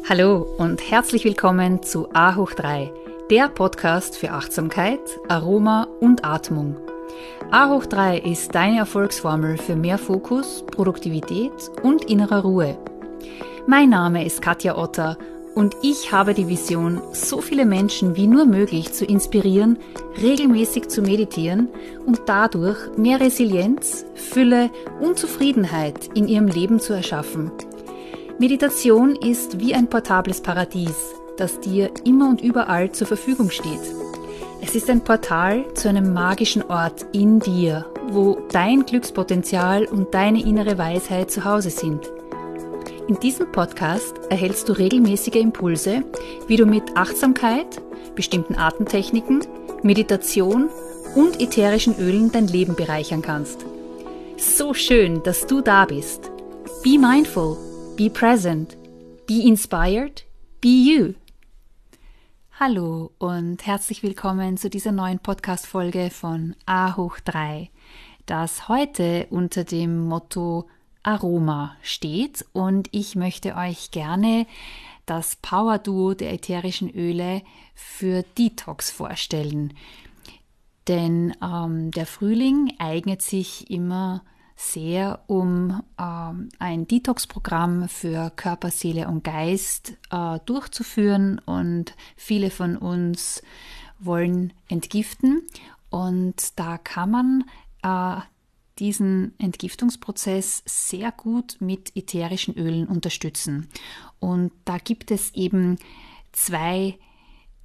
Hallo und herzlich willkommen zu A hoch 3, der Podcast für Achtsamkeit, Aroma und Atmung. A hoch 3 ist deine Erfolgsformel für mehr Fokus, Produktivität und innere Ruhe. Mein Name ist Katja Otter und ich habe die Vision, so viele Menschen wie nur möglich zu inspirieren, regelmäßig zu meditieren und dadurch mehr Resilienz, Fülle und Zufriedenheit in ihrem Leben zu erschaffen. Meditation ist wie ein portables Paradies, das dir immer und überall zur Verfügung steht. Es ist ein Portal zu einem magischen Ort in dir, wo dein Glückspotenzial und deine innere Weisheit zu Hause sind. In diesem Podcast erhältst du regelmäßige Impulse, wie du mit Achtsamkeit, bestimmten Atemtechniken, Meditation und ätherischen Ölen dein Leben bereichern kannst. So schön, dass du da bist. Be mindful Be present. Be inspired. Be you. Hallo und herzlich willkommen zu dieser neuen Podcast-Folge von A hoch 3, das heute unter dem Motto Aroma steht und ich möchte euch gerne das Power Duo der ätherischen Öle für Detox vorstellen. Denn ähm, der Frühling eignet sich immer sehr, um äh, ein Detox-Programm für Körper, Seele und Geist äh, durchzuführen. Und viele von uns wollen entgiften. Und da kann man äh, diesen Entgiftungsprozess sehr gut mit ätherischen Ölen unterstützen. Und da gibt es eben zwei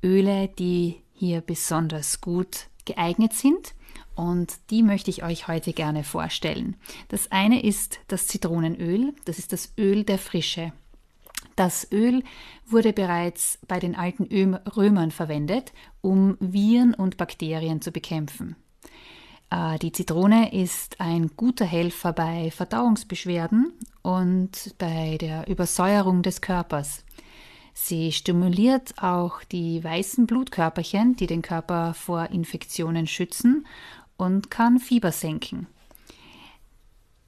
Öle, die hier besonders gut geeignet sind und die möchte ich euch heute gerne vorstellen. Das eine ist das Zitronenöl, das ist das Öl der Frische. Das Öl wurde bereits bei den alten Römern verwendet, um Viren und Bakterien zu bekämpfen. Äh, die Zitrone ist ein guter Helfer bei Verdauungsbeschwerden und bei der Übersäuerung des Körpers. Sie stimuliert auch die weißen Blutkörperchen, die den Körper vor Infektionen schützen und kann Fieber senken.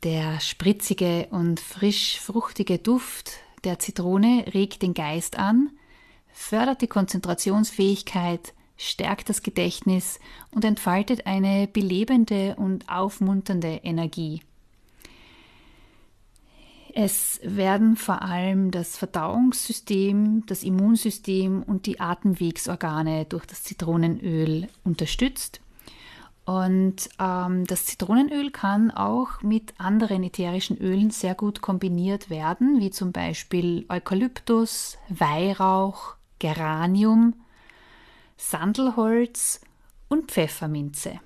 Der spritzige und frisch fruchtige Duft der Zitrone regt den Geist an, fördert die Konzentrationsfähigkeit, stärkt das Gedächtnis und entfaltet eine belebende und aufmunternde Energie. Es werden vor allem das Verdauungssystem, das Immunsystem und die Atemwegsorgane durch das Zitronenöl unterstützt und ähm, das Zitronenöl kann auch mit anderen ätherischen Ölen sehr gut kombiniert werden, wie zum Beispiel Eukalyptus, Weihrauch, Geranium, Sandelholz und Pfefferminze.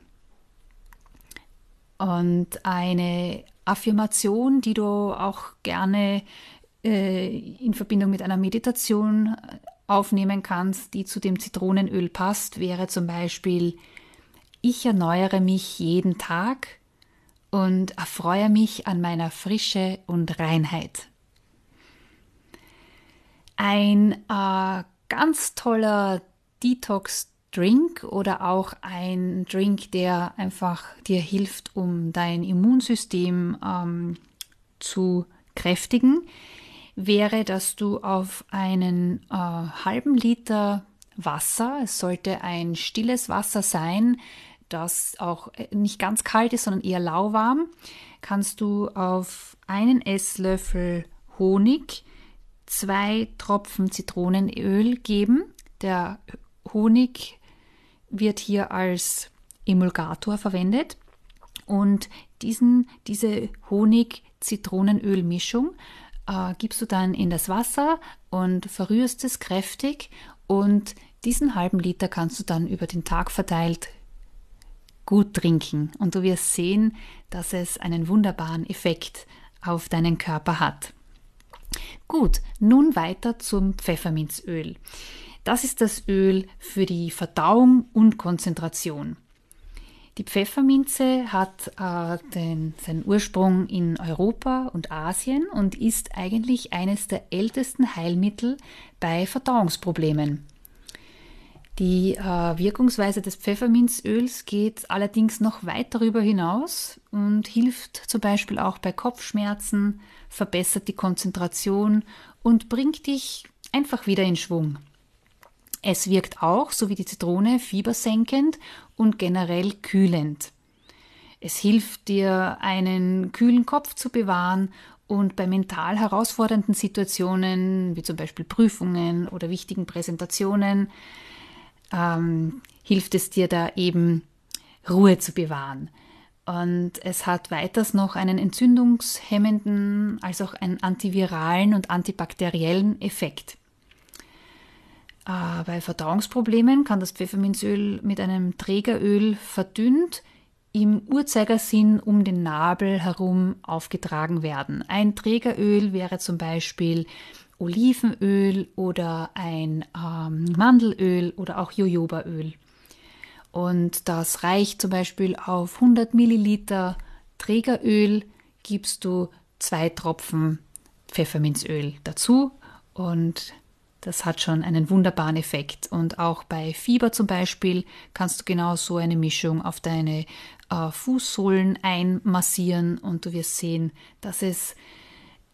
Und eine Affirmation, die du auch gerne äh, in Verbindung mit einer Meditation aufnehmen kannst, die zu dem Zitronenöl passt, wäre zum Beispiel ich erneuere mich jeden Tag und erfreue mich an meiner Frische und Reinheit. Ein äh, ganz toller Detox-Drink oder auch ein Drink, der einfach dir hilft, um dein Immunsystem ähm, zu kräftigen, wäre, dass du auf einen äh, halben Liter Wasser, es sollte ein stilles Wasser sein, das auch äh, nicht ganz kalt ist, sondern eher lauwarm, kannst du auf einen Esslöffel Honig zwei Tropfen Zitronenöl geben. Der Honig wird hier als Emulgator verwendet und diesen, diese Honig-Zitronenöl-Mischung äh, gibst du dann in das Wasser und verrührst es kräftig und diesen halben Liter kannst du dann über den Tag verteilt gut trinken und du wirst sehen, dass es einen wunderbaren Effekt auf deinen Körper hat. Gut, nun weiter zum Pfefferminzöl. Das ist das Öl für die Verdauung und Konzentration. Die Pfefferminze hat äh, den, seinen Ursprung in Europa und Asien und ist eigentlich eines der ältesten Heilmittel bei Verdauungsproblemen. Die äh, Wirkungsweise des Pfefferminzöls geht allerdings noch weit darüber hinaus und hilft zum Beispiel auch bei Kopfschmerzen, verbessert die Konzentration und bringt dich einfach wieder in Schwung. Es wirkt auch, so wie die Zitrone, fiebersenkend und generell kühlend. Es hilft dir, einen kühlen Kopf zu bewahren und bei mental herausfordernden Situationen, wie zum Beispiel Prüfungen oder wichtigen Präsentationen, ähm, hilft es dir da eben Ruhe zu bewahren. Und es hat weiters noch einen entzündungshemmenden als auch einen antiviralen und antibakteriellen Effekt. Äh, bei Verdauungsproblemen kann das Pfefferminzöl mit einem Trägeröl verdünnt im Uhrzeigersinn um den Nabel herum aufgetragen werden. Ein Trägeröl wäre zum Beispiel Olivenöl oder ein ähm, Mandelöl oder auch Jojobaöl. Und das reicht zum Beispiel auf 100 Milliliter Trägeröl, gibst du zwei Tropfen Pfefferminzöl dazu und das hat schon einen wunderbaren Effekt. Und auch bei Fieber zum Beispiel kannst du genau so eine Mischung auf deine äh, Fußsohlen einmassieren und du wirst sehen, dass es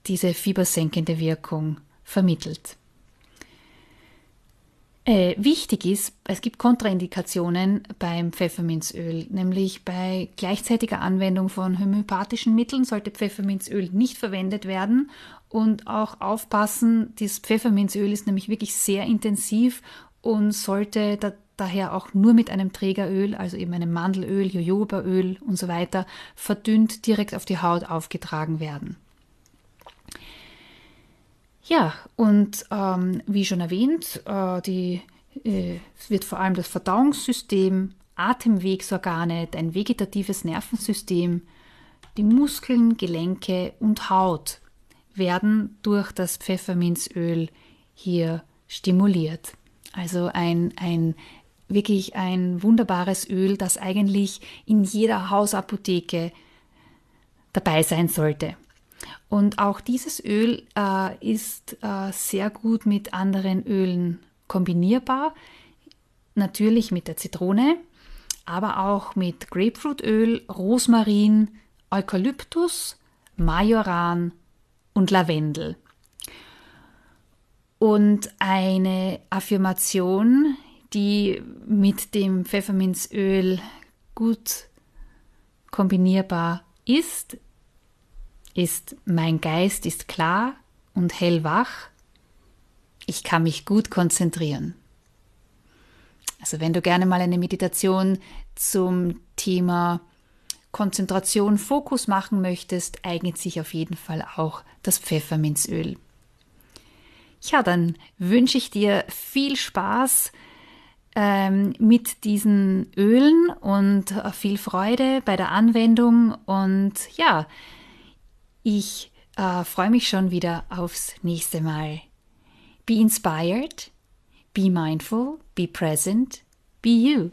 diese fiebersenkende Wirkung vermittelt. Äh, wichtig ist, es gibt Kontraindikationen beim Pfefferminzöl, nämlich bei gleichzeitiger Anwendung von homöopathischen Mitteln sollte Pfefferminzöl nicht verwendet werden und auch aufpassen, das Pfefferminzöl ist nämlich wirklich sehr intensiv und sollte da, daher auch nur mit einem Trägeröl, also eben einem Mandelöl, Jojobaöl und so weiter, verdünnt direkt auf die Haut aufgetragen werden. Ja, und ähm, wie schon erwähnt, äh, die, äh, wird vor allem das Verdauungssystem, Atemwegsorgane, dein vegetatives Nervensystem, die Muskeln, Gelenke und Haut werden durch das Pfefferminzöl hier stimuliert. Also ein, ein wirklich ein wunderbares Öl, das eigentlich in jeder Hausapotheke dabei sein sollte. Und auch dieses Öl äh, ist äh, sehr gut mit anderen Ölen kombinierbar. Natürlich mit der Zitrone, aber auch mit Grapefruitöl, Rosmarin, Eukalyptus, Majoran und Lavendel. Und eine Affirmation, die mit dem Pfefferminzöl gut kombinierbar ist, ist mein Geist ist klar und hellwach. Ich kann mich gut konzentrieren. Also wenn du gerne mal eine Meditation zum Thema Konzentration, Fokus machen möchtest, eignet sich auf jeden Fall auch das Pfefferminzöl. Ja, dann wünsche ich dir viel Spaß ähm, mit diesen Ölen und viel Freude bei der Anwendung und ja, ich äh, freue mich schon wieder aufs nächste Mal. Be inspired, be mindful, be present, be you.